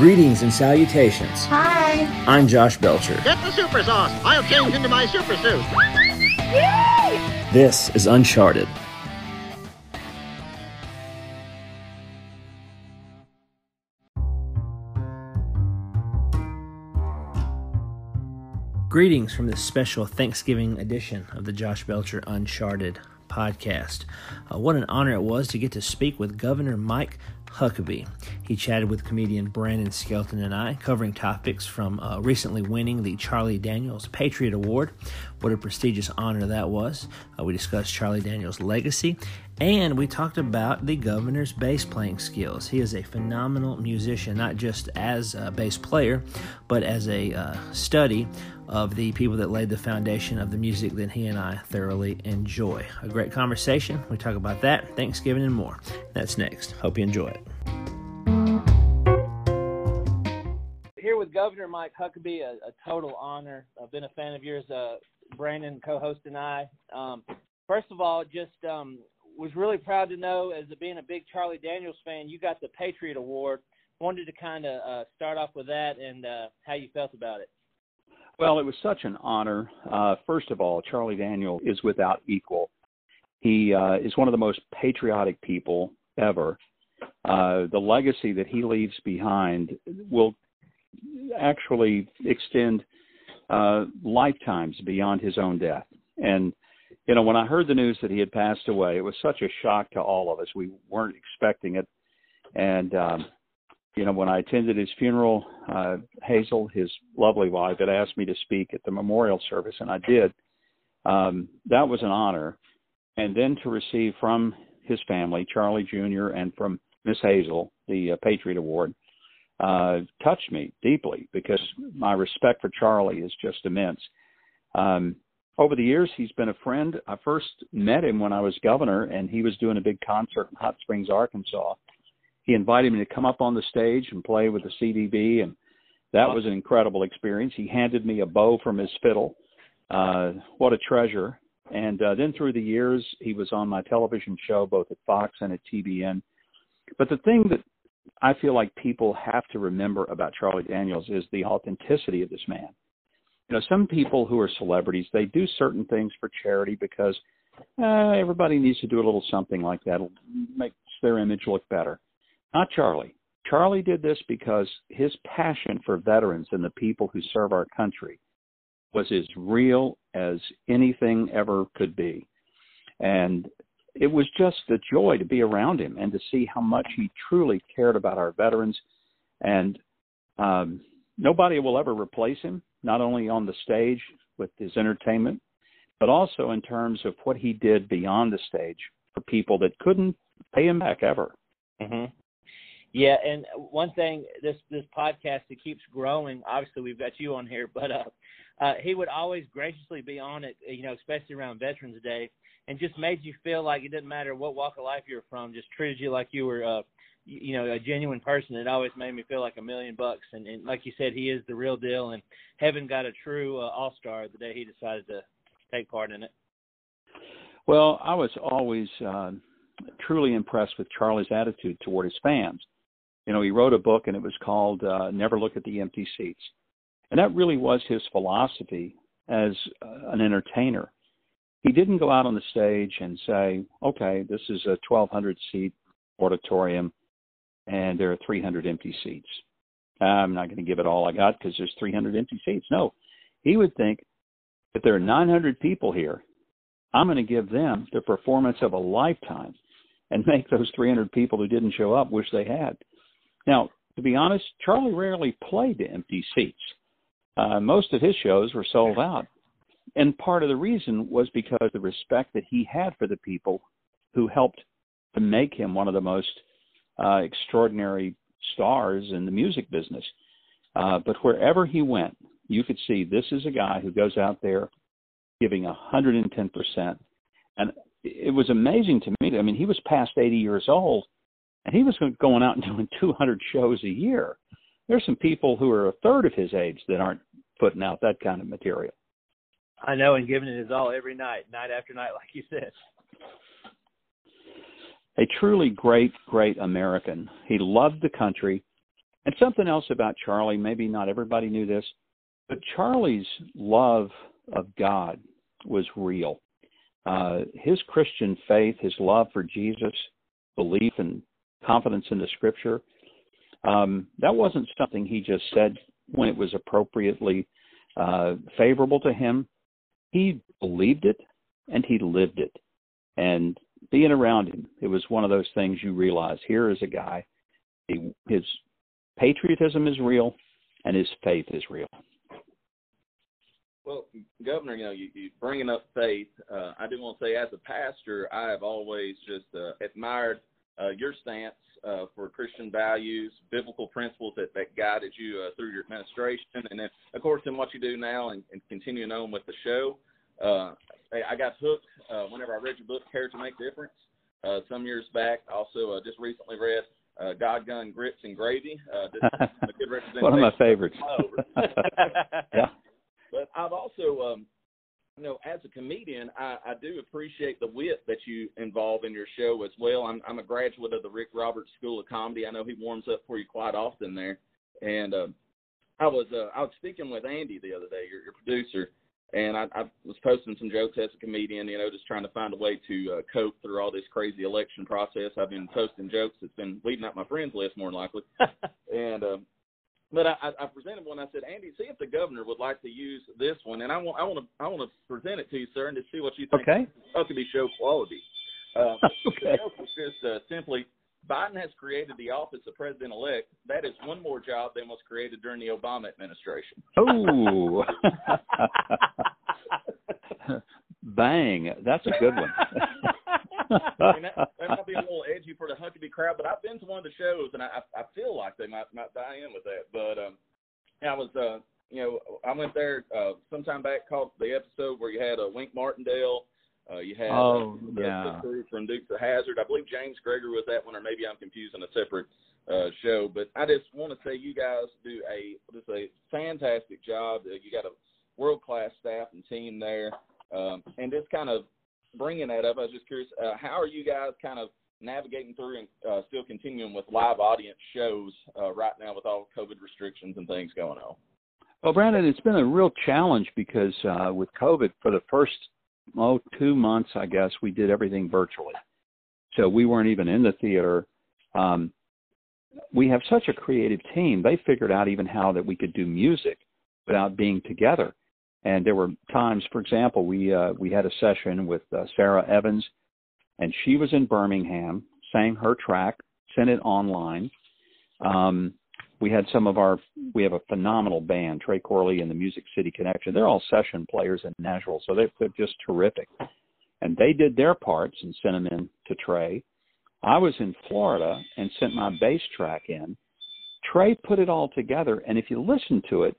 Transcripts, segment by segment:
Greetings and salutations. Hi. I'm Josh Belcher. Get the super sauce. I'll change into my super suit. This is Uncharted. Greetings from this special Thanksgiving edition of the Josh Belcher Uncharted podcast. Uh, what an honor it was to get to speak with Governor Mike Huckabee. He chatted with comedian Brandon Skelton and I, covering topics from uh, recently winning the Charlie Daniels Patriot Award. What a prestigious honor that was. Uh, we discussed Charlie Daniels' legacy, and we talked about the governor's bass playing skills. He is a phenomenal musician, not just as a bass player, but as a uh, study of the people that laid the foundation of the music that he and I thoroughly enjoy. A great conversation. We talk about that, Thanksgiving, and more. That's next. Hope you enjoy it. Here with Governor Mike Huckabee, a, a total honor. I've been a fan of yours, uh, Brandon, co-host, and I. Um, first of all, just um, was really proud to know, as being a big Charlie Daniels fan, you got the Patriot Award. Wanted to kind of uh, start off with that and uh, how you felt about it. Well, it was such an honor. Uh, first of all, Charlie Daniel is without equal. He uh, is one of the most patriotic people ever. Uh, the legacy that he leaves behind will actually extend uh, lifetimes beyond his own death. And you know, when I heard the news that he had passed away, it was such a shock to all of us. We weren't expecting it, and um, you know, when I attended his funeral, uh, Hazel, his lovely wife, had asked me to speak at the memorial service, and I did. Um, that was an honor. And then to receive from his family, Charlie Jr., and from Miss Hazel, the uh, Patriot Award, uh, touched me deeply because my respect for Charlie is just immense. Um, over the years, he's been a friend. I first met him when I was governor, and he was doing a big concert in Hot Springs, Arkansas he invited me to come up on the stage and play with the CDB, and that was an incredible experience. He handed me a bow from his fiddle. Uh, what a treasure! And uh, then through the years, he was on my television show both at Fox and at TBN. But the thing that I feel like people have to remember about Charlie Daniels is the authenticity of this man. You know, some people who are celebrities, they do certain things for charity because uh, everybody needs to do a little something like that. It'll make their image look better. Not Charlie. Charlie did this because his passion for veterans and the people who serve our country was as real as anything ever could be. And it was just a joy to be around him and to see how much he truly cared about our veterans. And um, nobody will ever replace him, not only on the stage with his entertainment, but also in terms of what he did beyond the stage for people that couldn't pay him back ever. Mm-hmm. Yeah, and one thing this this podcast it keeps growing. Obviously, we've got you on here, but uh, uh, he would always graciously be on it. You know, especially around Veterans Day, and just made you feel like it didn't matter what walk of life you're from. Just treated you like you were, uh, you, know, a genuine person. It always made me feel like a million bucks. And, and like you said, he is the real deal. And Heaven got a true uh, all star the day he decided to take part in it. Well, I was always uh, truly impressed with Charlie's attitude toward his fans you know, he wrote a book and it was called uh, Never Look at the Empty Seats. And that really was his philosophy as uh, an entertainer. He didn't go out on the stage and say, okay, this is a 1,200 seat auditorium and there are 300 empty seats. I'm not going to give it all I got because there's 300 empty seats. No, he would think if there are 900 people here, I'm going to give them the performance of a lifetime and make those 300 people who didn't show up wish they had. Now, to be honest, Charlie rarely played to empty seats. Uh, most of his shows were sold out. And part of the reason was because of the respect that he had for the people who helped to make him one of the most uh, extraordinary stars in the music business. Uh, but wherever he went, you could see this is a guy who goes out there giving 110%. And it was amazing to me. I mean, he was past 80 years old, and he was going out and doing 200 shows a year. There's some people who are a third of his age that aren't putting out that kind of material. I know, and giving it his all every night, night after night, like you said. A truly great, great American. He loved the country. And something else about Charlie, maybe not everybody knew this, but Charlie's love of God was real. Uh, his Christian faith, his love for Jesus, belief and confidence in the Scripture, um, that wasn't something he just said when it was appropriately uh, favorable to him. He believed it and he lived it. And being around him, it was one of those things you realize here is a guy, he, his patriotism is real and his faith is real. Well, Governor, you know, you, you bringing up faith. Uh, I do want to say, as a pastor, I have always just uh, admired uh, your stance uh, for Christian values, biblical principles that, that guided you uh, through your administration, and then, of course, in what you do now and, and continuing on with the show. Uh, I got hooked uh, whenever I read your book, Character Makes Difference, uh, some years back. Also, uh, just recently read uh, God Gun Grits and Gravy. Uh, a good representation. One of my favorites. yeah. But I've also um, you know, as a comedian, I, I do appreciate the wit that you involve in your show as well. I'm, I'm a graduate of the Rick Roberts School of Comedy. I know he warms up for you quite often there. And uh, I was uh, I was speaking with Andy the other day, your, your producer, and I, I was posting some jokes as a comedian. You know, just trying to find a way to uh, cope through all this crazy election process. I've been posting jokes that's been leading up my friends list more than likely, and. Uh, but I, I presented one. I said, Andy, see if the governor would like to use this one, and I want I want to I want to present it to you, sir, and to see what you think. Okay. Huckabee show quality. Uh, okay. The just uh, simply Biden has created the office of president elect. That is one more job than was created during the Obama administration. Oh. Bang! That's a good one. I mean, that, that might be a little edgy for the Huckabee crowd, but I've been to one of the shows, and I, I feel like they might might buy in with that. But um, I was, uh, you know, I went there uh, sometime back, caught the episode where you had uh, Wink Martindale. Uh, you had oh, uh, the, yeah. the crew from Dukes of Hazzard. I believe James Gregory was that one, or maybe I'm confusing a separate uh, show. But I just want to say you guys do a just a fantastic job. Uh, you got a world class staff and team there, um, and just kind of bringing that up, I was just curious, uh, how are you guys kind of navigating through and uh, still continuing with live audience shows uh, right now with all COVID restrictions and things going on? Well, Brandon, it's been a real challenge because uh, with COVID, for the first oh two months, I guess we did everything virtually, so we weren't even in the theater. Um, we have such a creative team; they figured out even how that we could do music without being together. And there were times, for example, we uh, we had a session with uh, Sara Evans, and she was in Birmingham, sang her track, sent it online. Um, we had some of our we have a phenomenal band, Trey Corley and the Music City Connection. They're all session players in Nashville, so they're, they're just terrific. And they did their parts and sent them in to Trey. I was in Florida and sent my bass track in. Trey put it all together, and if you listen to it,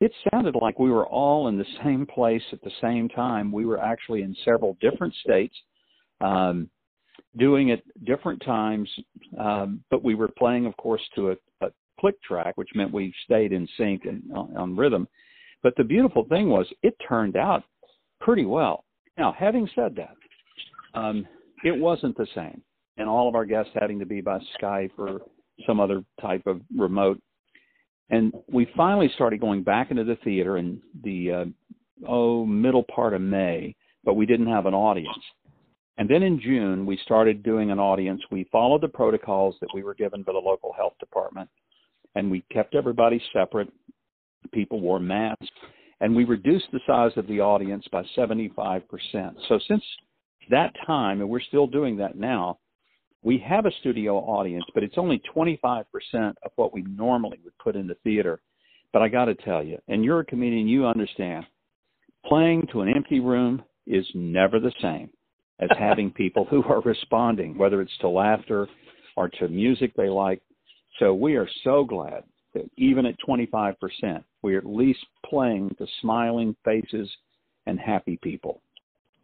it sounded like we were all in the same place at the same time. We were actually in several different states, um, doing it different times, um, but we were playing, of course, to a, a click track, which meant we stayed in sync and on, on rhythm. But the beautiful thing was, it turned out pretty well. Now, having said that, um, it wasn't the same, and all of our guests having to be by Skype or some other type of remote and we finally started going back into the theater in the uh, oh middle part of May, but we didn't have an audience. And then in June, we started doing an audience. We followed the protocols that we were given by the local health department, and we kept everybody separate. People wore masks, and we reduced the size of the audience by 75%. So since that time, and we're still doing that now, we have a studio audience, but it's only 25% of what we normally would put in the theater. But I got to tell you, and you're a comedian, you understand, playing to an empty room is never the same as having people who are responding, whether it's to laughter or to music they like. So we are so glad that even at 25%, we're at least playing to smiling faces and happy people.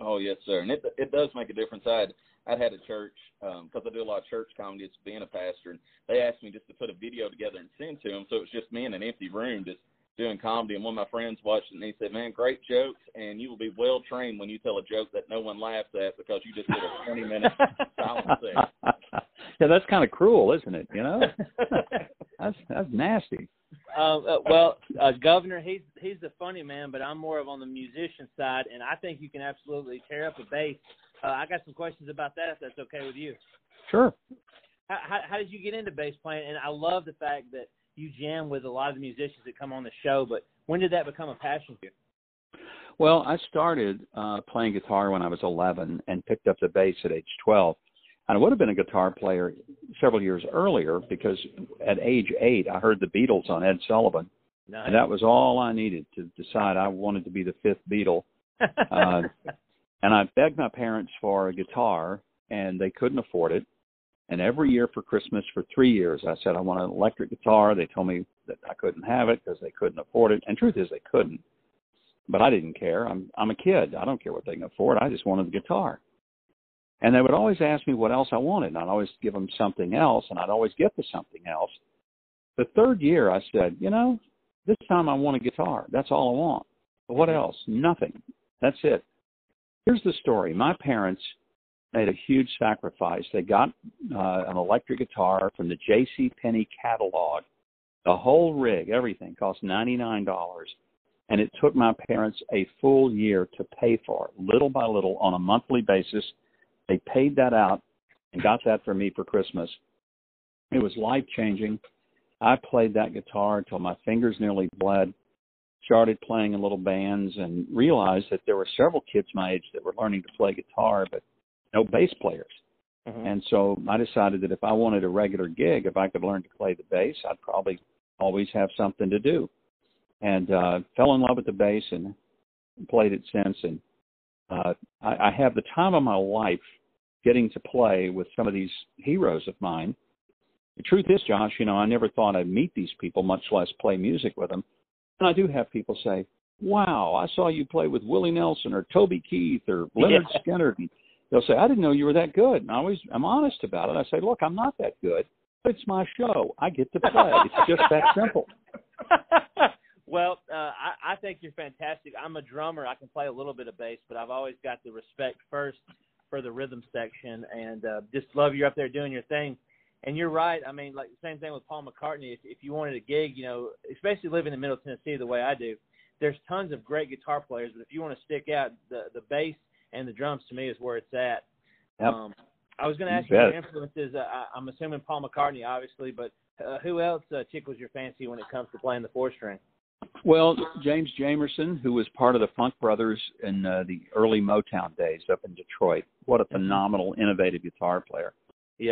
Oh yes, sir, and it it does make a difference. I had I'd had a church because um, I do a lot of church comedy. It's being a pastor, and they asked me just to put a video together and send to them. So it was just me in an empty room just doing comedy. And one of my friends watched it, and he said, "Man, great jokes, and you will be well trained when you tell a joke that no one laughs at because you just did a 20 minute silent yeah, that's kind of cruel, isn't it? You know, that's That's nasty. Uh, uh, well, uh, Governor, he's he's the funny man, but I'm more of on the musician side, and I think you can absolutely tear up a bass. Uh, I got some questions about that, if that's okay with you. Sure. How, how, how did you get into bass playing? And I love the fact that you jam with a lot of the musicians that come on the show. But when did that become a passion for you? Well, I started uh, playing guitar when I was 11 and picked up the bass at age 12. And I would have been a guitar player several years earlier because at age eight, I heard the Beatles on Ed Sullivan. Nice. And that was all I needed to decide I wanted to be the fifth Beatle. Uh, and I begged my parents for a guitar, and they couldn't afford it. And every year for Christmas for three years, I said I want an electric guitar. They told me that I couldn't have it because they couldn't afford it. And truth is, they couldn't. But I didn't care. I'm I'm a kid. I don't care what they can afford. I just wanted the guitar. And they would always ask me what else I wanted, and I'd always give them something else, and I'd always get to something else. The third year, I said, you know, this time I want a guitar. That's all I want. But what mm-hmm. else? Nothing. That's it. Here's the story. My parents made a huge sacrifice. They got uh, an electric guitar from the J.C. Penney catalog. The whole rig, everything, cost ninety nine dollars, and it took my parents a full year to pay for it, little by little, on a monthly basis. They paid that out and got that for me for Christmas. It was life changing. I played that guitar until my fingers nearly bled. Started playing in little bands and realized that there were several kids my age that were learning to play guitar, but no bass players. Mm-hmm. And so I decided that if I wanted a regular gig, if I could learn to play the bass, I'd probably always have something to do. And uh, fell in love with the bass and played it since. And uh, I, I have the time of my life getting to play with some of these heroes of mine. The truth is, Josh, you know, I never thought I'd meet these people, much less play music with them. And I do have people say, "Wow, I saw you play with Willie Nelson or Toby Keith or Lynyrd Yeah. Skynyrd." And they'll say, "I didn't know you were that good." And I always, I'm honest about it. I say, "Look, I'm not that good, but it's my show. I get to play. it's just that simple." well, uh, I, I think you're fantastic. I'm a drummer. I can play a little bit of bass, but I've always got the respect first for the rhythm section, and uh, just love you up there doing your thing. And you're right. I mean, like the same thing with Paul McCartney. If, if you wanted a gig, you know, especially living in Middle Tennessee the way I do, there's tons of great guitar players. But if you want to stick out, the the bass and the drums to me is where it's at. Yep. Um, I was going to ask you your influences. Uh, I, I'm assuming Paul McCartney, obviously, but uh, who else uh, tickles your fancy when it comes to playing the four string? Well, James Jamerson, who was part of the Funk Brothers in uh, the early Motown days up in Detroit, what a phenomenal, innovative guitar player.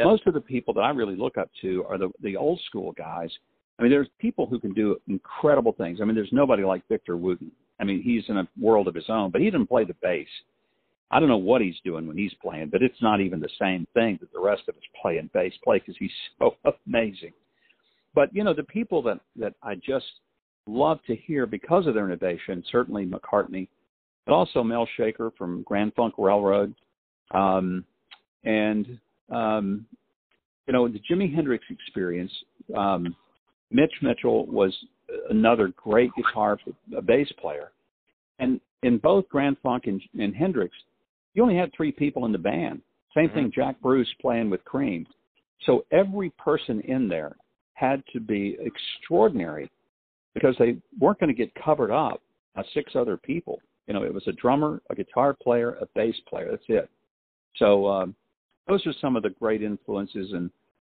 Most of the people that I really look up to are the the old school guys. I mean, there's people who can do incredible things. I mean, there's nobody like Victor Wooten. I mean, he's in a world of his own, but he didn't play the bass. I don't know what he's doing when he's playing, but it's not even the same thing that the rest of us play in bass play because he's so amazing. But you know, the people that that I just love to hear because of their innovation, certainly McCartney, but also Mel Schacher from Grand Funk Railroad, um, and um, you know the Jimi Hendrix experience. Um, Mitch Mitchell was another great guitar, a bass player, and in both Grand Funk and, and Hendrix, you only had three people in the band. Same thing, Jack Bruce playing with Cream. So every person in there had to be extraordinary because they weren't going to get covered up by six other people. You know, it was a drummer, a guitar player, a bass player. That's it. So um, those are some of the great influences, and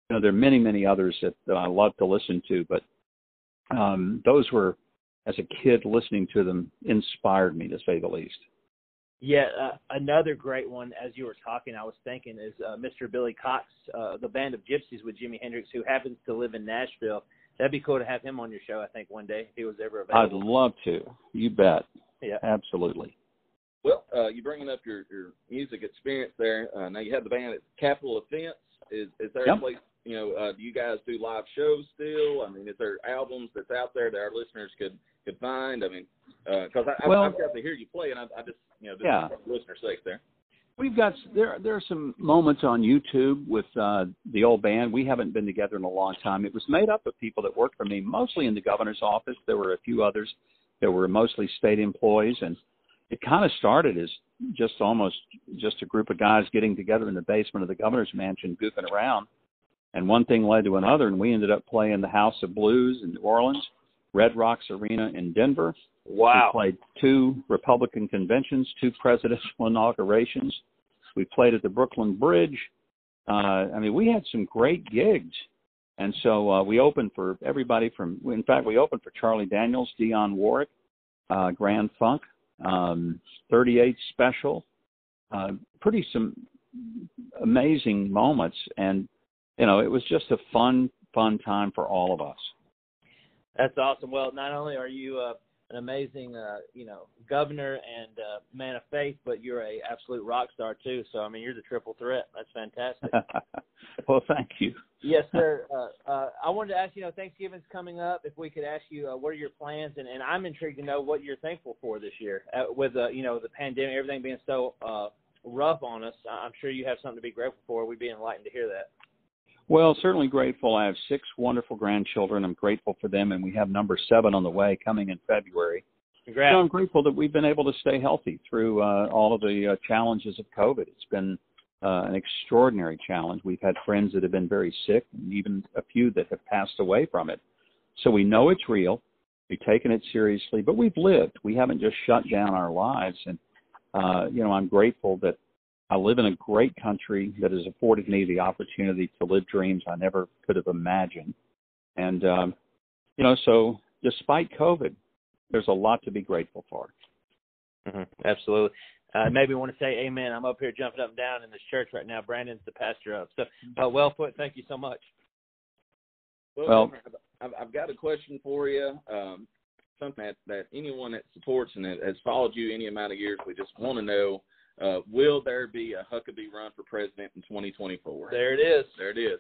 you know, there are many, many others that, that I love to listen to. But um, those were, as a kid, listening to them inspired me, to say the least. Yeah, uh, another great one. As you were talking, I was thinking is uh, Mr. Billy Cox, uh, the band of Gypsys with Jimi Hendrix, who happens to live in Nashville. That'd be cool to have him on your show. I think one day if he was ever available. I'd love to. You bet. Yeah. Absolutely. Well, uh, you bringing up your, your music experience there. Uh, now you have the band at Capitol Offense. Is is there Yep. a place? You know, uh, do you guys do live shows still? I mean, is there albums that's out there that our listeners could could find? I mean, because I, Well- I've, I've got to hear you play, and I, I just you know, just Yeah. for listeners' sake there. We've got there. There are some moments on YouTube with uh, the old band. We haven't been together in a long time. It was made up of people that worked for me, mostly in the governor's office. There were a few others that were mostly state employees, and it kind of started as just almost just a group of guys getting together in the basement of the governor's mansion, goofing around. And one thing led to another, and we ended up playing the House of Blues in New Orleans, Red Rocks Arena in Denver. Wow. We played two Republican conventions, two presidential inaugurations. We played at the Brooklyn Bridge. Uh, I mean, we had some great gigs. And so uh, we opened for everybody from, in fact, we opened for Charlie Daniels, Dionne Warwick, uh, Grand Funk, um, 38 Special, uh, pretty some amazing moments. And, you know, it was just a fun, fun time for all of us. That's awesome. Well, not only are you uh, an amazing, uh, you know, governor and uh, man of faith, but you're a absolute rock star too. So I mean, you're the triple threat. That's fantastic. well, thank you. Yes, sir. Uh, uh, I wanted to ask you know Thanksgiving's coming up. If we could ask you, uh, what are your plans? And, and I'm intrigued to know what you're thankful for this year uh, with uh, you know the pandemic, everything being so uh, rough on us. I'm sure you have something to be grateful for. We'd be enlightened to hear that. Well, certainly grateful. I have six wonderful grandchildren. I'm grateful for them, and we have number seven on the way coming in February. Congrats. So I'm grateful that we've been able to stay healthy through uh, all of the uh, challenges of COVID. It's been uh, an extraordinary challenge. We've had friends that have been very sick, and even a few that have passed away from it. So we know it's real. We've taken it seriously, but we've lived. We haven't just shut down our lives. And, uh, you know, I'm grateful that I live in a great country that has afforded me the opportunity to live dreams I never could have imagined. And, um, you know, so despite COVID, there's a lot to be grateful for. Mm-hmm. Absolutely. Uh, maybe want to say amen. I'm up here jumping up and down in this church right now. Brandon's the pastor of. So, uh, well put. Thank you so much. Well, well I've, I've got a question for you. Um, something that, that anyone that supports and has followed you any amount of years, we just want to know uh, will there be a Huckabee run for president in 2024? There it is. There it is.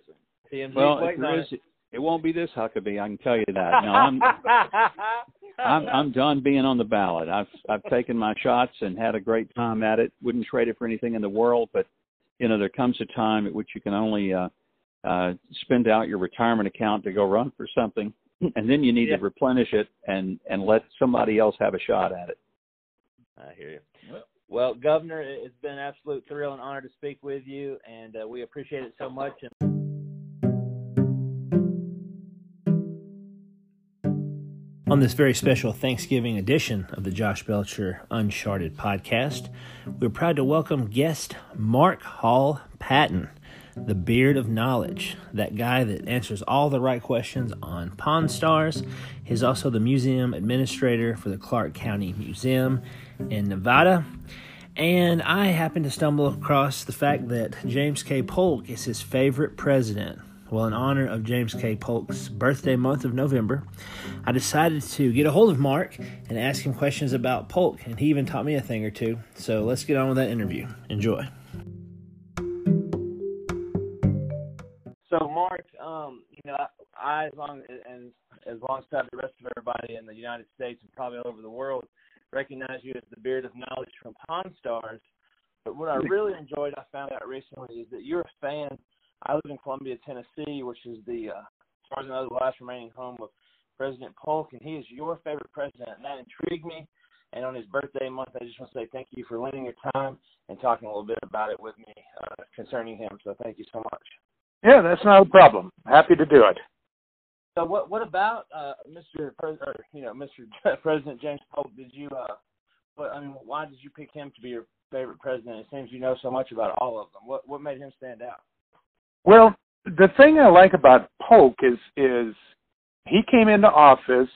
TMZ's well, if there is, it. won't be this Huckabee. I can tell you that. No, I'm, I'm I'm done being on the ballot. I've I've taken my shots and had a great time at it. Wouldn't trade it for anything in the world. But you know, there comes a time at which you can only uh, uh, spend out your retirement account to go run for something, and then you need yeah. to replenish it and and let somebody else have a shot at it. I hear you. Well, well, Governor, it's been an absolute thrill and honor to speak with you, and uh, we appreciate it so much. On this very special Thanksgiving edition of the Josh Belcher Uncharted podcast, we're proud to welcome guest Mark Hall Patten, the beard of knowledge, that guy that answers all the right questions on Pawn Stars. He's also the museum administrator for the Clark County Museum in Nevada. And I happened to stumble across the fact that James K. Polk is his favorite president. Well, in honor of James K. Polk's birthday month of November, I decided to get a hold of Mark and ask him questions about Polk, and he even taught me a thing or two. So let's get on with that interview. Enjoy. So, Mark, um, you know, I, as long and as long as the rest of everybody in the United States and probably all over the world recognize you as the beard of knowledge from Pawn Stars. But what I really enjoyed, I found out recently, is that you're a fan. I live in Columbia, Tennessee, which is the, uh, as far as I know, the last remaining home of President Polk, and he is your favorite president, and that intrigued me. And on his birthday month, I just want to say thank you for lending your time and talking a little bit about it with me uh, concerning him. So thank you so much. Yeah, that's not a problem. Happy to do it. So what what about uh, Mr. Pre- or, you know Mr. President James Polk? Did you uh, what I mean, why did you pick him to be your favorite president? It seems you know so much about all of them. What what made him stand out? Well, the thing I like about Polk is is he came into office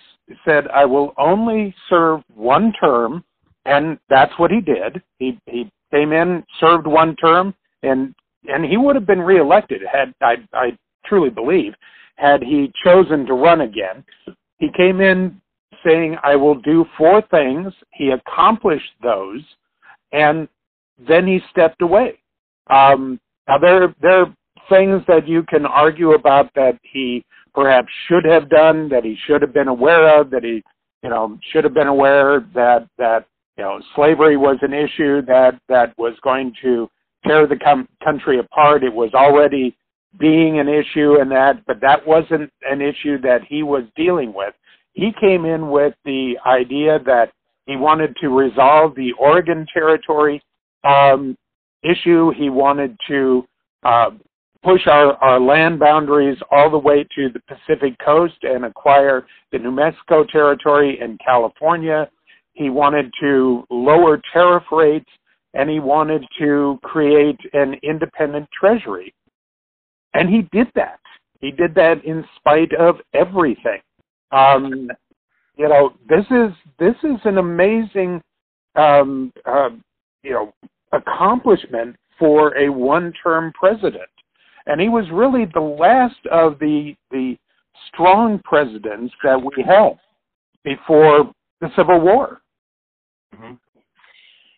said I will only serve one term, and that's what he did. He he came in, served one term, and and he would have been reelected had I I truly believe had he chosen to run again. He came in saying, I will do four things. He accomplished those, and then he stepped away. Um, now, there, there things that you can argue about that he perhaps should have done, that he should have been aware of, that he, you know, should have been aware that, that, you know, slavery was an issue that, that was going to tear the com- country apart. It was already being an issue and that, but that wasn't an issue that he was dealing with. He came in with the idea that he wanted to resolve the Oregon Territory um, issue. He wanted to uh, push our, our land boundaries all the way to the Pacific coast and acquire the New Mexico territory and California. He wanted to lower tariff rates and he wanted to create an independent treasury. And he did that. He did that in spite of everything. Um, you know, this is this is an amazing, um, uh, you know, accomplishment for a one-term president, and he was really the last of the the strong presidents that we had before the Civil War. Mm-hmm.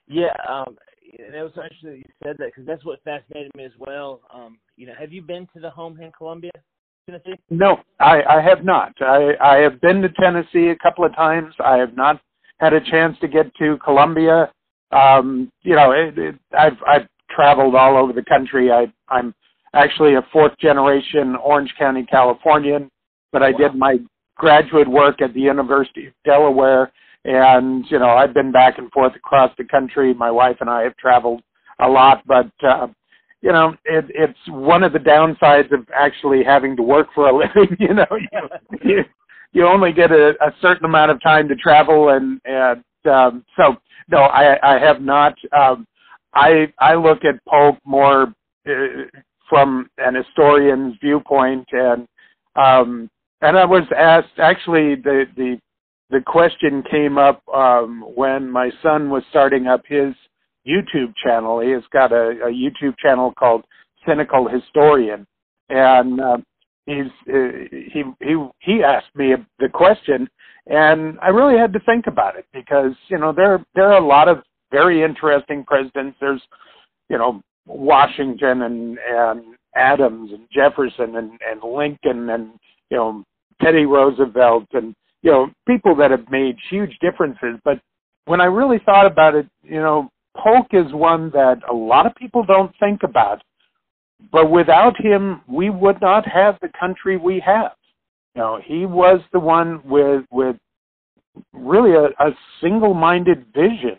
Yeah, um, and it was interesting that you said that because that's what fascinated me as well. Um, you know, have you been to the home in Columbia, Tennessee? No, I, I have not. I, I have been to Tennessee a couple of times. I have not had a chance to get to Columbia. Um, you know, it, it, I've I've traveled all over the country. I I'm actually a fourth generation Orange County Californian, but I wow. did my graduate work at the University of Delaware and you know I've been back and forth across the country. My wife and I have traveled a lot, but uh, you know it, it's one of the downsides of actually having to work for a living. You know, you you, you only get a, a certain amount of time to travel, and and um, so no, I I have not. Um, I I look at Polk more uh, from an historian's viewpoint, and um, and I was asked actually the the the question came up um, when my son was starting up his YouTube channel. He has got a, a YouTube channel called Cynical Historian, and uh, he's uh, he he he asked me the question, and I really had to think about it because you know there there are a lot of very interesting presidents. There's you know Washington and and Adams and Jefferson and and Lincoln and you know Teddy Roosevelt and you know, people that have made huge differences. But when I really thought about it, you know, Polk is one that a lot of people don't think about. But without him, we would not have the country we have. You know, he was the one with with really a, a single-minded vision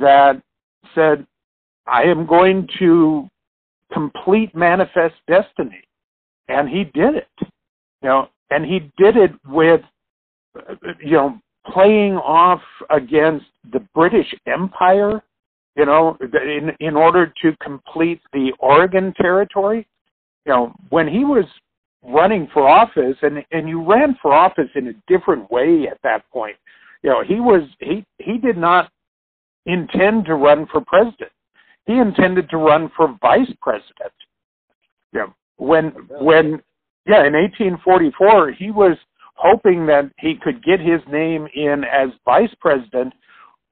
that said, "I am going to complete manifest destiny," and he did it. You know, and he did it with you know, playing off against the British Empire, you know, in in order to complete the Oregon Territory. You know, when he was running for office, and and you ran for office in a different way at that point. You know, he was he he did not intend to run for president. He intended to run for vice president. Know, when when yeah, in 1844 he was hoping that he could get his name in as vice president,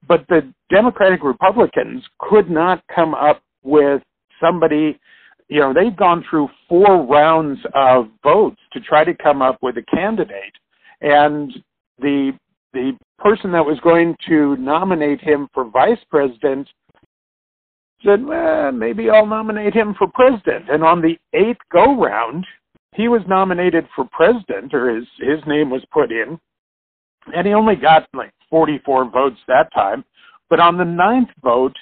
but the Democratic Republicans could not come up with somebody. You know, they'd gone through four rounds of votes to try to come up with a candidate, and the the person that was going to nominate him for vice president said, well, maybe I'll nominate him for president. And on the eighth go round, he was nominated for president, or his his name was put in, and he only got like 44 votes that time. But on the ninth vote,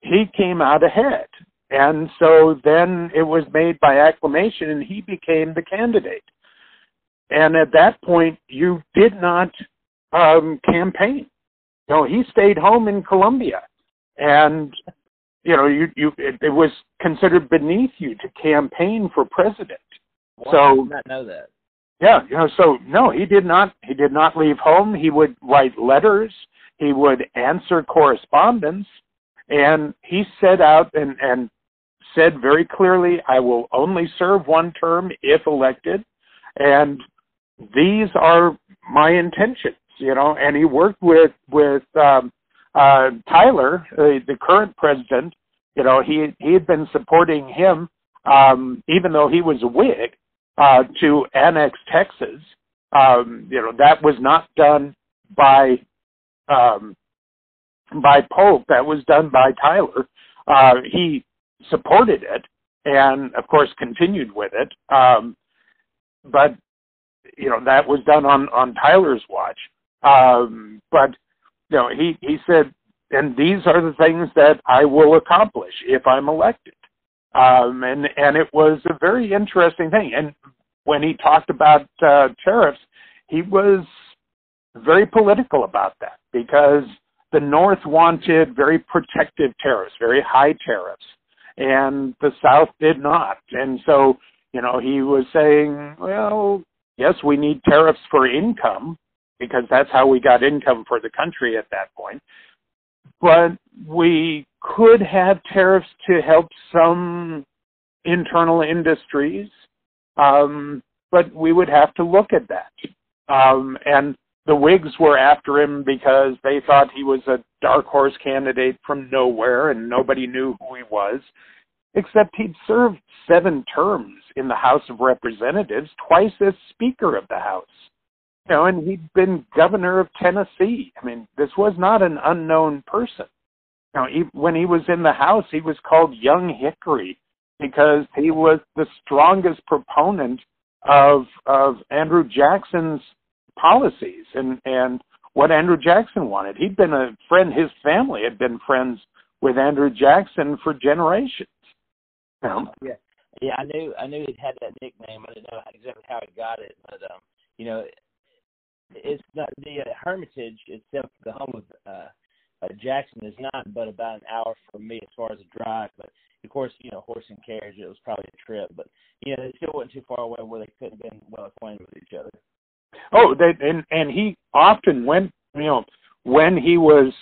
he came out ahead, and so then it was made by acclamation, and he became the candidate. And at that point, you did not um, campaign. No, he stayed home in Columbia, and you know, you you it, it was considered beneath you to campaign for president. So did not know that. Yeah, you know, so no, he did not. He did not leave home. He would write letters. He would answer correspondence, and he set out and and said very clearly, "I will only serve one term if elected, and these are my intentions." You know, and he worked with with um, uh, Tyler, uh, the current president. You know, he he had been supporting him um, even though he was a Whig uh, to annex Texas. Um, you know that was not done by um, by Polk. That was done by Tyler. Uh, he supported it, and of course continued with it. Um, but you know that was done on on Tyler's watch. Um, but you know he he said, and these are the things that I will accomplish if I'm elected. Um, and and it was a very interesting thing. And when he talked about uh, tariffs, he was very political about that because the North wanted very protective tariffs, very high tariffs, and the South did not. And so, you know, he was saying, well, yes, we need tariffs for income because that's how we got income for the country at that point. But we could have tariffs to help some internal industries, um, but we would have to look at that. Um, and the Whigs were after him because they thought he was a dark horse candidate from nowhere and nobody knew who he was, except he'd served seven terms in the House of Representatives, twice as Speaker of the House. You know, and he'd been governor of Tennessee. I mean, this was not an unknown person. You know, he, when he was in the House, he was called Young Hickory because he was the strongest proponent of of Andrew Jackson's policies and and what Andrew Jackson wanted. He'd been a friend. His family had been friends with Andrew Jackson for generations. Yeah, yeah. I knew I knew he had that nickname. I didn't know exactly how he got it, but um, you know, it's not the uh, Hermitage itself. The home of uh, uh, Jackson is not but about an hour from me as far as a drive. But of course, you know, horse and carriage. It was probably a trip, but you know, it still wasn't too far away where they couldn't have been well acquainted with each other. Oh, they, and and he often went, you know, when he was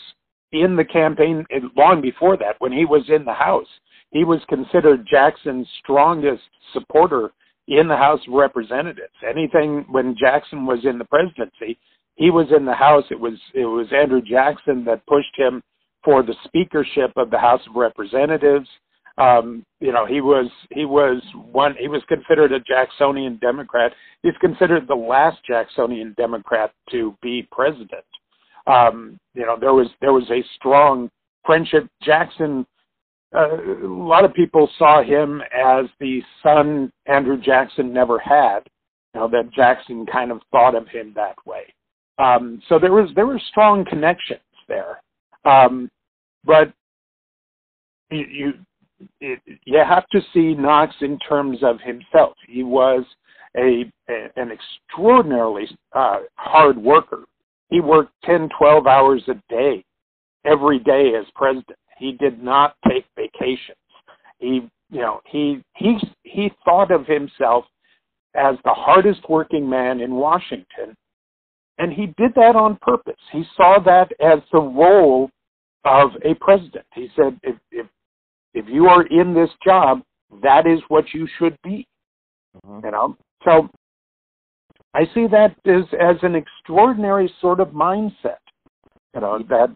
in the campaign, long before that, when he was in the House, he was considered Jackson's strongest supporter in the House of Representatives. Anything when Jackson was in the presidency, he was in the House. It was it was Andrew Jackson that pushed him for the speakership of the House of Representatives. Um, you know, he was he was one. He was considered a Jacksonian Democrat. He's considered the last Jacksonian Democrat to be president. Um, you know, there was there was a strong friendship. Jackson. Uh, a lot of people saw him as the son Andrew Jackson never had. You know that Jackson kind of thought of him that way. Um, so there was there were strong connections there. Um, but you, you you have to see Knox in terms of himself. He was a, a an extraordinarily uh, hard worker. He worked 10, 12 hours a day every day as president. He did not take vacations. He, you know, he he he thought of himself as the hardest working man in Washington, and he did that on purpose. He saw that as the role of a president. He said, if, if if you are in this job, that is what you should be. Mm-hmm. You know, so I see that as as an extraordinary sort of mindset. You know that.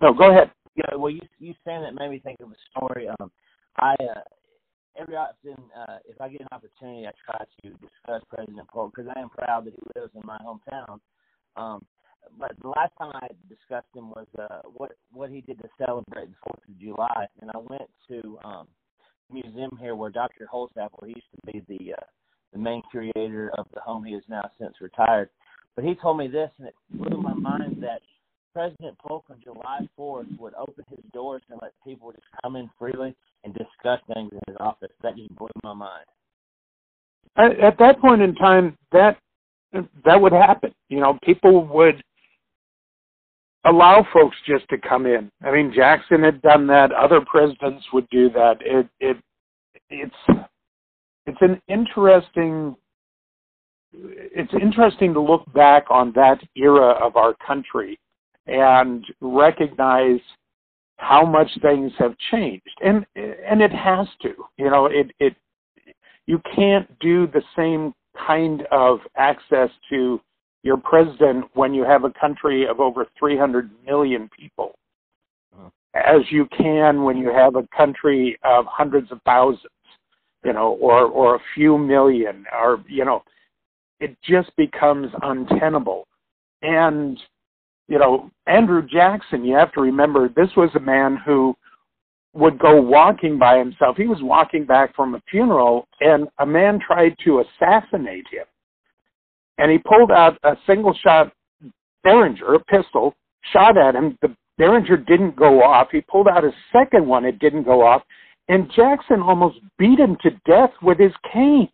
No, go ahead. Yeah, well, you you saying that made me think of a story. Um, I uh, every often, uh, if I get an opportunity, I try to discuss President Polk because I am proud that he lives in my hometown. Um, but the last time I discussed him was uh, what what he did to celebrate the Fourth of July, and I went to um, a museum here where Dr. Holtzapple, he used to be the uh, the main curator of the home. He is now since retired, but he told me this, and it blew my mind that President Polk on July 4th would open his doors and let people just come in freely and discuss things in his office. That just blew my mind. At, at that point in time, that that would happen. You know, people would allow folks just to come in. I mean, Jackson had done that. Other presidents would do that. It it it's it's an interesting it's interesting to look back on that era of our country and recognize how much things have changed and and it has to you know it it you can't do the same kind of access to your president when you have a country of over 300 million people, uh-huh. as you can when you have a country of hundreds of thousands, you know, or or a few million, or you know, it just becomes untenable. And you know, Andrew Jackson, you have to remember, this was a man who would go walking by himself. He was walking back from a funeral, and a man tried to assassinate him and he pulled out a single shot Derringer, a pistol, shot at him. The Derringer didn't go off. He pulled out a second one, it didn't go off. and Jackson almost beat him to death with his cane.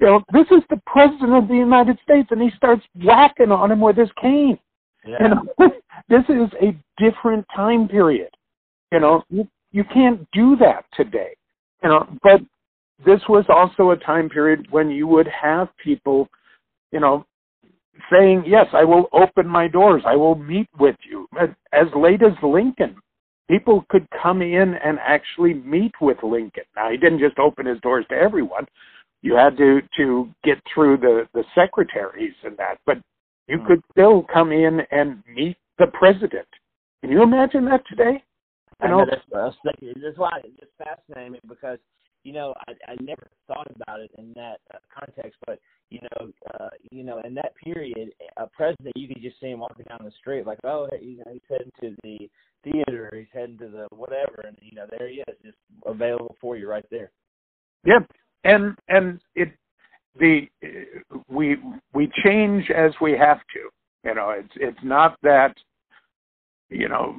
You know, this is the president of the United States, and he starts whacking on him with his cane. Yeah. Know, this is a different time period. You know, you, you can't do that today. You know, but this was also a time period when you would have people, you know, saying, "Yes, I will open my doors. I will meet with you." As late as Lincoln, people could come in and actually meet with Lincoln. Now, he didn't just open his doors to everyone. You had to to get through the the secretaries and that, but you Hmm. could still come in and meet the president. Can you imagine that today? I You know know, that's what I was thinking. That's why it just fascinated me because you know I I never thought about it in that uh, context, but you know uh, you know in that period, a president you could just see him walking down the street like oh hey, you know he's heading to the theater, he's heading to the whatever, and you know there he is, just available for you right there. Yep. And and it the we we change as we have to. You know, it's it's not that you know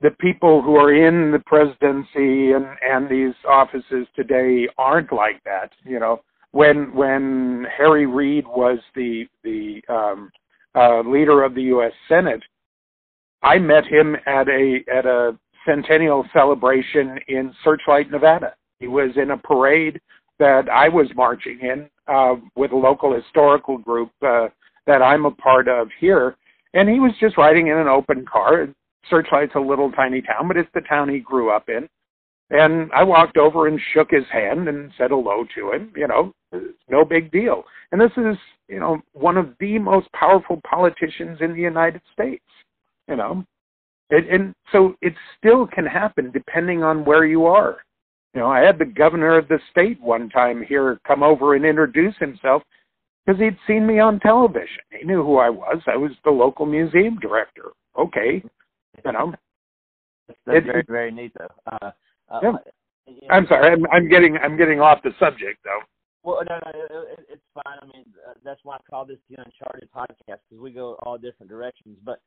the people who are in the presidency and and these offices today aren't like that. You know, when when Harry Reid was the the um, uh, leader of the U.S. Senate, I met him at a at a centennial celebration in Searchlight, Nevada. He was in a parade that I was marching in uh, with a local historical group uh, that I'm a part of here, and he was just riding in an open car. Searchlight's a little tiny town, but it's the town he grew up in. And I walked over and shook his hand and said hello to him. You know, no big deal. And this is, you know, one of the most powerful politicians in the United States. You know, it, and so it still can happen depending on where you are. You know, I had the governor of the state one time here come over and introduce himself because he'd seen me on television. He knew who I was. I was the local museum director. Okay, you know. That's, It- very very neat though. Uh, uh, Yeah. you know, I'm sorry. I'm, I'm getting I'm getting off the subject though. Well, no, no, it, it's fine. I mean, uh, that's why I call this the Uncharted podcast because we go all different directions. But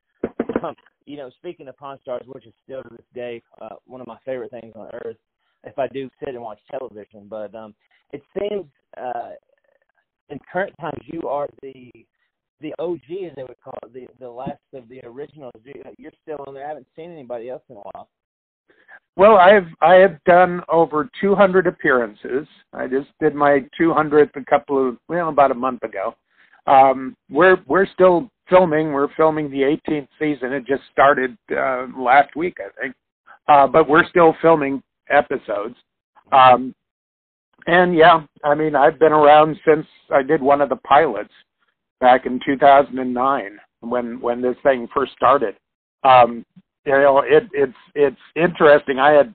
um, you know, speaking of Pawn Stars, which is still to this day uh, one of my favorite things on earth, if I do sit and watch television. But um, it seems uh, in current times you are the the OG, as they would call it, the the last of the originals. You- You're still on there. I haven't seen anybody else in a while. Well, I've I have done over 200 appearances. I just did my 200th a couple of well about a month ago. Um, we're we're still filming. We're filming the 18th season. It just started uh, last week, I think. Uh, but we're still filming episodes. Um, and yeah, I mean I've been around since I did one of the pilots back in 2009 when when this thing first started. Um, you know it it's it's interesting i had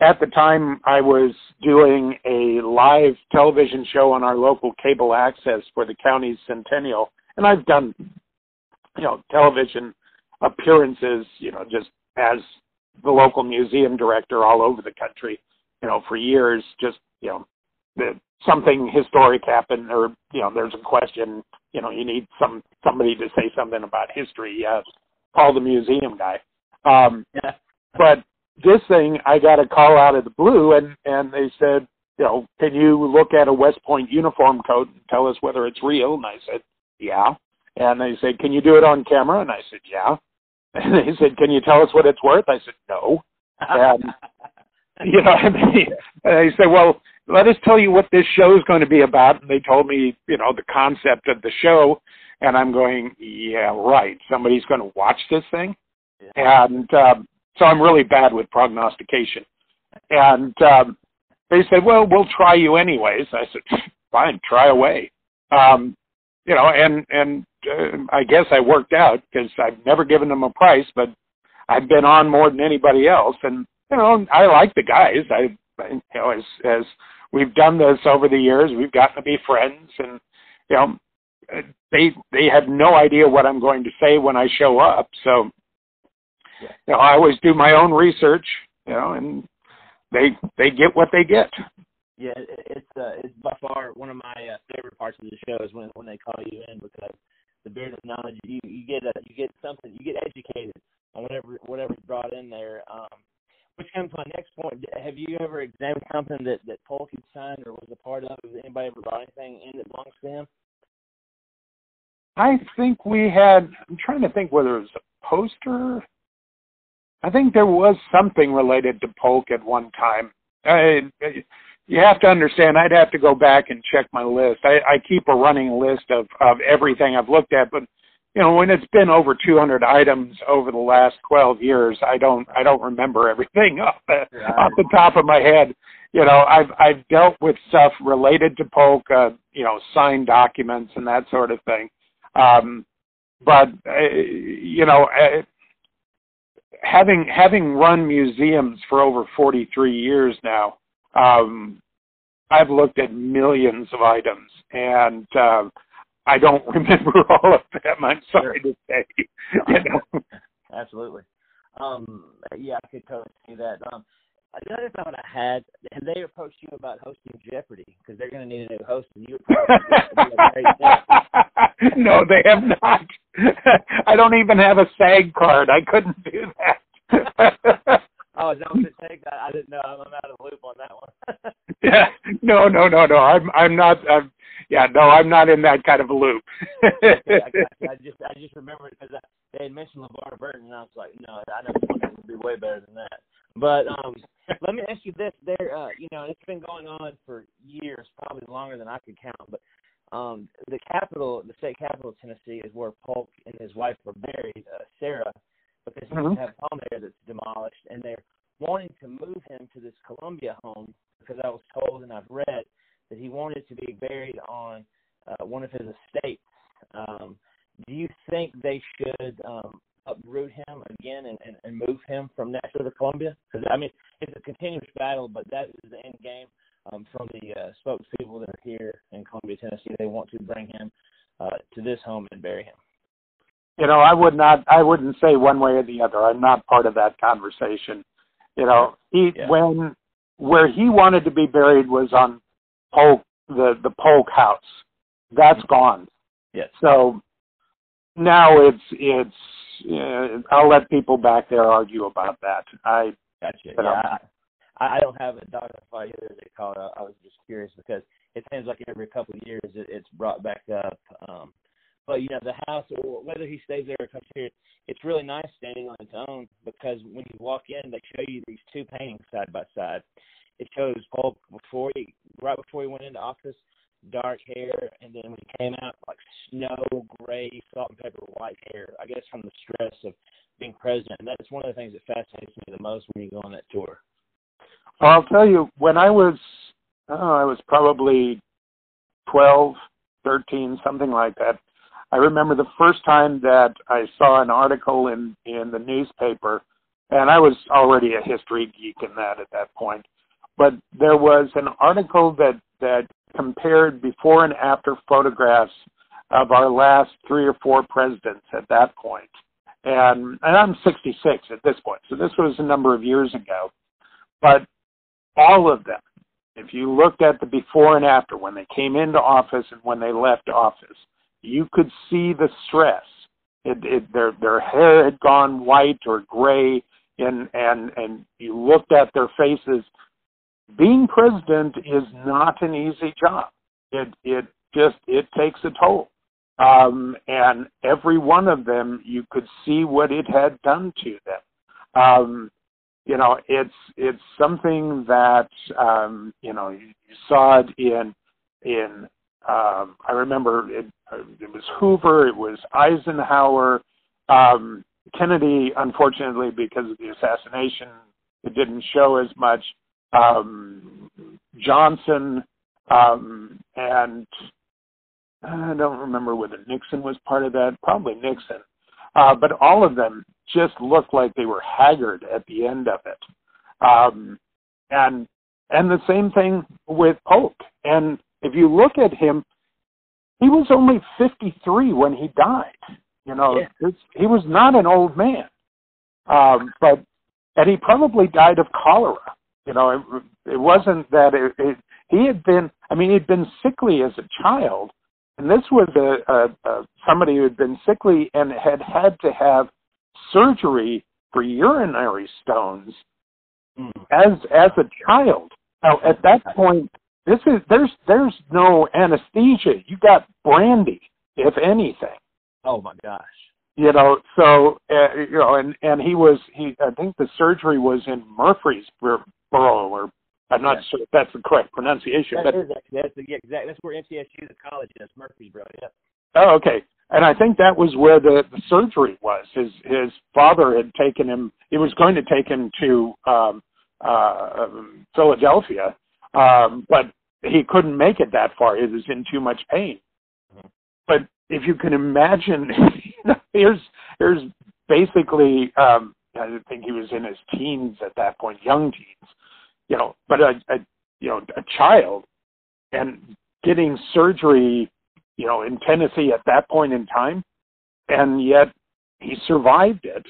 at the time i was doing a live television show on our local cable access for the county's centennial and i've done you know television appearances you know just as the local museum director all over the country you know for years just you know the, something historic happened or you know there's a question you know you need some somebody to say something about history yes call the museum guy um, Yeah. but this thing, I got a call out of the blue, and and they said, you know, can you look at a West Point uniform coat and tell us whether it's real? And I said, yeah. And they said, can you do it on camera? And I said, yeah. And they said, can you tell us what it's worth? I said, no. And you know, and they, and they said, well, let us tell you what this show is going to be about. And they told me, you know, the concept of the show. And I'm going, yeah, right. Somebody's going to watch this thing and um, so I'm really bad with prognostication. And um, they said, "Well, we'll try you anyways." I said, "Fine, try away." Um, you know, and and uh, I guess I worked out because I've never given them a price, but I've been on more than anybody else, and you know, I like the guys. I, you know, as as we've done this over the years, we've gotten to be friends, and you know, they they have no idea what I'm going to say when I show up, so you know, I always do my own research, you know, and they they get what they get. Yeah, it, it's uh, it's by far one of my uh, favorite parts of the show is when when they call you in because the beard of knowledge you you get a, you get something you get educated on whatever whatever's brought in there. Um, which comes to my next point. Have you ever examined something that that Polk had signed or was a part of? Has anybody ever brought anything in that belongs to him? I think we had. I'm trying to think whether it was a poster. I think there was something related to Polk at one time. I, you have to understand. I'd have to go back and check my list. I, I keep a running list of of everything I've looked at, but you know, when it's been over 200 items over the last 12 years, I don't I don't remember everything off the, right. off the top of my head. You know, I've I've dealt with stuff related to Polk, uh, you know, signed documents and that sort of thing. Um, but uh, you know, uh, having having run museums for over 43 years now, um, I've looked at millions of items, and uh, I don't remember all of them. I'm sorry sure. to say. You know? Absolutely. Um, yeah, I could totally see that. Um, another thought I had: have they approached you about hosting Jeopardy? Because they're going to need a new host, and you. no, they have not. I don't even have a SAG card. I couldn't do that. Oh, is that what it takes? I, I didn't know. I'm out of the loop on that one. yeah. No, no, no, no. I'm I'm not. I'm, yeah, no, I'm not in that kind of a loop. yeah, I, I just I just remember because they had mentioned LeVar Burton, and I was like, no, I know it would be way better than that. But um, let me ask you this: there, uh, you know, it's been going on for years, probably longer than I could count. But um, the capital, the state capital of Tennessee, is where Polk and his wife were buried, uh, Sarah because he mm-hmm. have a home there that's demolished, and they're wanting to move him to this Columbia home because I was told and I've read that he wanted to be buried on uh, one of his estates. Um, do you think they should um, uproot him again and, and, and move him from Nashville to Columbia? Because I mean, it's a continuous battle, but that is the end game. Um, from the uh, spokespeople that are here in Columbia, Tennessee, they want to bring him uh, to this home and bury him you know, I would not, I wouldn't say one way or the other. I'm not part of that conversation. You know, he yeah. when where he wanted to be buried was on Polk, the the Polk house. That's mm-hmm. gone. Yes. So now it's it's. Uh, I'll let people back there argue about that. I gotcha. You know, yeah, I, I don't have a dog in the fight either. They call it. I, I was just curious because it seems like every couple of years it, it's brought back up. Um, but you know, the house or whether he stays there or comes here, it's really nice standing on its own because when you walk in, they show you these two paintings side by side. It shows Polk before he, right before he went into office, dark hair, and then when he came out, like snow gray, salt and pepper white hair. I guess from the stress of being president. And that's one of the things that fascinates me the most when you go on that tour. Well, I'll tell you, when I was, oh, I was probably twelve, thirteen, something like that. I remember the first time that I saw an article in in the newspaper, and I was already a history geek in that at that point. But there was an article that that compared before and after photographs of our last three or four presidents at that point. And and I'm 66 at this point, so this was a number of years ago. But all of them, if you looked at the before and after when they came into office and when they left office, you could see the stress. It, it, their their hair had gone white or gray, and and and you looked at their faces. Being president is not an easy job. It it just it takes a toll, um, and every one of them you could see what it had done to them. Um, you know, it's it's something that um, you know you, you saw it in in um, I remember it, it was Hoover, it was Eisenhower, um, Kennedy. Unfortunately, because of the assassination, it didn't show as much. Um, Johnson um, and I don't remember whether Nixon was part of that. Probably Nixon, uh, but all of them just looked like they were haggard at the end of it. Um, and and the same thing with Polk. And if you look at him, he was only 53 when he died. You know, yeah. he was not an old man. Um, but and he probably died of cholera. You know, it, it wasn't that it, it, he had been. I mean, he'd been sickly as a child, and this was a, a, a somebody who had been sickly and had had to have surgery for urinary stones mm. as as a child. Now at that point, this is there's there's no anesthesia. You got brandy, if anything. Oh my gosh. You know, so uh, you know, and and he was he. I think the surgery was in Murfreesboro, or I'm not sure if that's the correct pronunciation. That but, is that's the, yeah, exactly. That's where MTSU, the college is, Murfreesboro. Yeah. Oh, okay. And I think that was where the, the surgery was. His his father had taken him. He was going to take him to um, uh, Philadelphia, um, but he couldn't make it that far. He was in too much pain. But if you can imagine, here's here's basically um, I think he was in his teens at that point, young teens, you know, but a, a you know a child and getting surgery, you know, in Tennessee at that point in time, and yet he survived it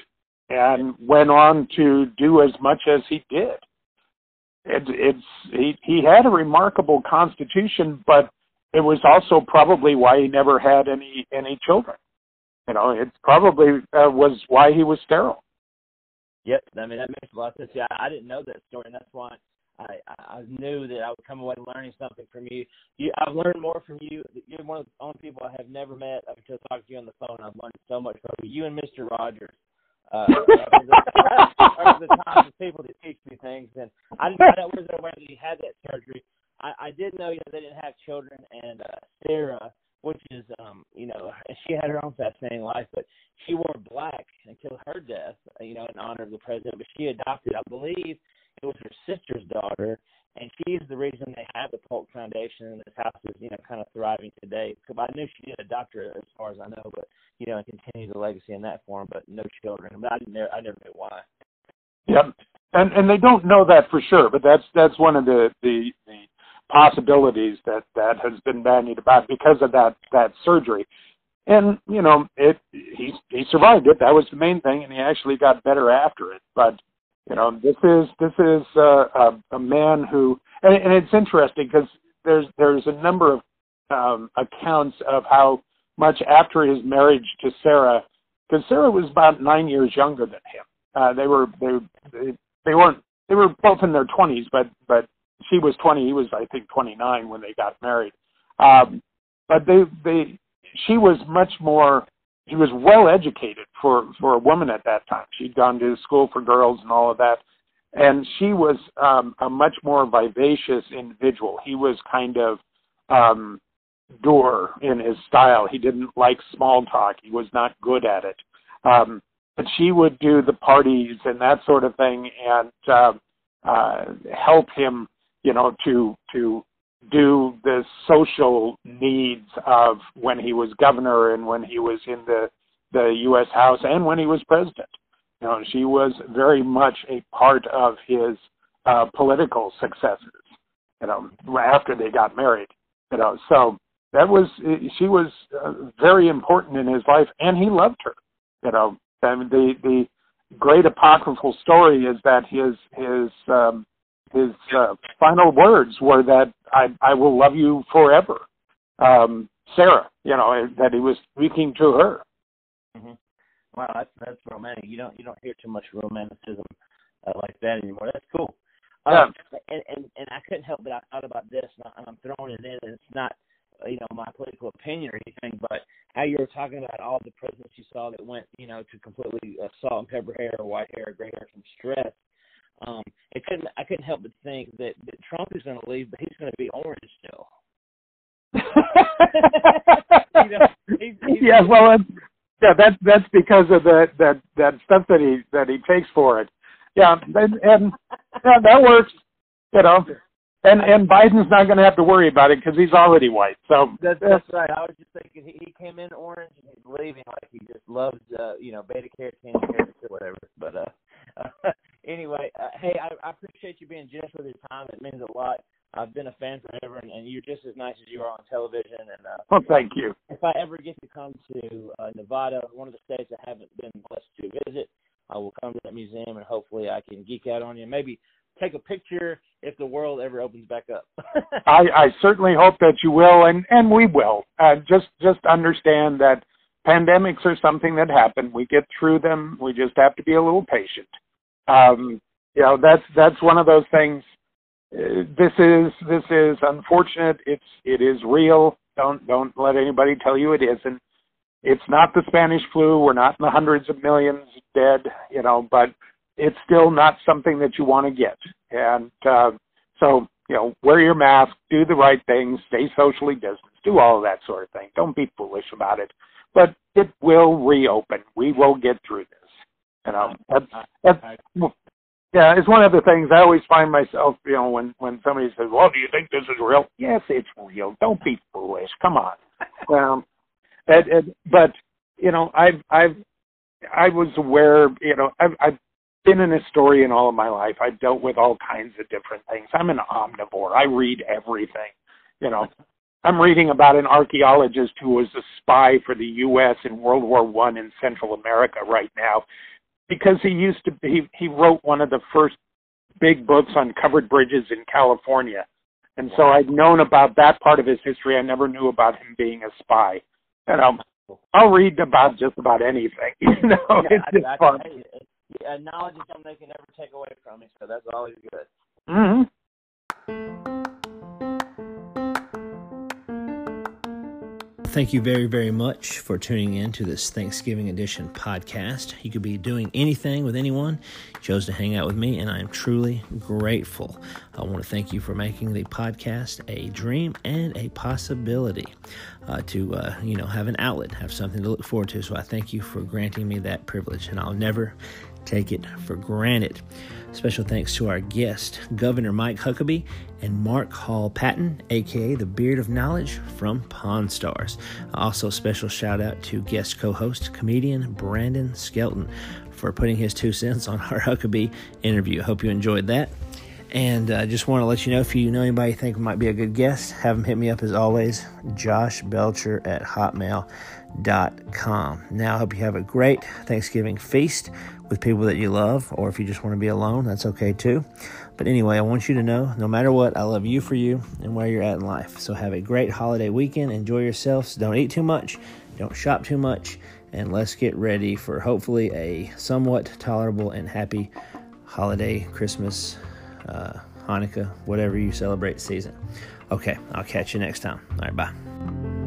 and went on to do as much as he did. It, it's he he had a remarkable constitution, but it was also probably why he never had any any children. You know, it probably uh, was why he was sterile. Yep, I mean that makes a lot of sense. Yeah, I didn't know that story, and that's why I I knew that I would come away learning something from you. You, I've learned more from you. You're one of the only people I have never met up until talking to you on the phone. I've learned so much from you. You and Mr. Rogers uh, are the times of people that teach me things, and I didn't I wasn't aware that he had that surgery. I, I did know you know they didn't have children, and uh, Sarah which is um you know she had her own fascinating life but she wore black until her death you know in honor of the president but she adopted i believe it was her sister's daughter and she's the reason they have the polk foundation and this house is you know kind of thriving today because i knew she did adopt her as far as i know but you know and continue the legacy in that form but no children but i didn't i never knew why yep and and they don't know that for sure but that's that's one of the the, the possibilities that that has been bandied about because of that that surgery. And you know, it he he survived it. That was the main thing, and he actually got better after it. But you know, this is this is uh, a, a man who, and, and it's interesting because there's there's a number of um, accounts of how much after his marriage to Sarah, because Sarah was about nine years younger than him. Uh, they were they they, weren't they were both in their twenties, but but she was 20, he was I think 29 when they got married. Um, but they they she was much more she was well educated for for a woman at that time. She'd gone to school for girls and all of that, and she was um, a much more vivacious individual. He was kind of um, dour in his style. He didn't like small talk. He was not good at it. Um, but she would do the parties and that sort of thing and uh, uh, help him you know, to to do the social needs of when he was governor and when he was in the the U.S. House and when he was president. You know, she was very much a part of his uh, political successes. You know, after they got married. You know, so that was she was uh, very important in his life, and he loved her. You know, and the the great apocryphal story is that his his um, his uh, final words were that I I will love you forever, um, Sarah. You know that he was speaking to her. Mm-hmm. Wow, that's that's romantic. You don't you don't hear too much romanticism uh, like that anymore. That's cool. Um, yeah. and, and and I couldn't help but I thought about this, and I'm throwing it in. And it's not you know my political opinion or anything, but how you were talking about all the presidents you saw that went you know to completely uh, salt and pepper hair or white hair or gray hair from stress um, it couldn't I couldn't help but think that, that Trump is going to leave, but he's going to be orange still. you know, he's, he's, yeah, well, yeah, that's that's because of the that that stuff that he that he takes for it. Yeah, and, and yeah, that works. You know, and and Biden's not going to have to worry about it because he's already white. So that's, that's right. I was just thinking he, he came in orange and he's leaving like he just loves uh, you know beta carotene or whatever. But uh, uh anyway, uh, hey, I, I appreciate you being generous with your time. It means a lot. I've been a fan forever, and, and you're just as nice as you are on television. And uh, well, thank you. If I ever get to come to uh, Nevada, one of the states I haven't been blessed to visit, I will come to that museum, and hopefully I can geek out on you. Maybe take a picture if the world ever opens back up. I, I certainly hope that you will, and and we will. Uh, just just understand that pandemics are something that happen. We get through them. We just have to be a little patient. Um, you know that's that's one of those things. Uh, this is this is unfortunate. It's it is real. Don't don't let anybody tell you it isn't. It's not the Spanish flu. We're not in the hundreds of millions dead, you know, but it's still not something that you want to get. And uh, so, you know, wear your mask, do the right things, stay socially distanced, do all of that sort of thing. Don't be foolish about it. But it will reopen. We will get through this. You know, that's, that's, yeah, it's one of the things I always find myself, you know, when when somebody says, "Well, do you think this is real?" Yes, it's real. Don't be foolish. Come on. um, and, and, but you know, I've I've I was aware. You know, I've I've been an historian all of my life. I've dealt with all kinds of different things. I'm an omnivore. I read everything. You know, I'm reading about an archaeologist who was a spy for the U.S. in World War One in Central America right now, because he used to he he wrote one of the first big books on covered bridges in California, and so I'd known about that part of his history. I never knew about him being a spy you know, I'll read about just about anything. You know, yeah, it's just I, fun. I, knowledge is something they can never take away from me, so that's always good. Mm-hmm. Thank you very, very much for tuning in to this Thanksgiving edition podcast. You could be doing anything with anyone. You chose to hang out with me, and I am truly grateful. I want to thank you for making the podcast a dream and a possibility uh, to, uh, you know, have an outlet, have something to look forward to. So I thank you for granting me that privilege, and I'll never take it for granted. Special thanks to our guest, Governor Mike Huckabee, and Mark Hall Patton, aka the Beard of Knowledge from Pawn Stars. Also, special shout out to guest co host, comedian Brandon Skelton, for putting his two cents on our Huckabee interview. Hope you enjoyed that. And I uh, just want to let you know if you know anybody you think might be a good guest, have them hit me up as always, Josh Belcher at hotmail.com. Now, I hope you have a great Thanksgiving feast with people that you love, or if you just want to be alone, that's okay too. But anyway, I want you to know no matter what, I love you for you and where you're at in life. So have a great holiday weekend. Enjoy yourselves. Don't eat too much, don't shop too much, and let's get ready for hopefully a somewhat tolerable and happy holiday, Christmas, uh, Hanukkah, whatever you celebrate season. Okay, I'll catch you next time. All right, bye.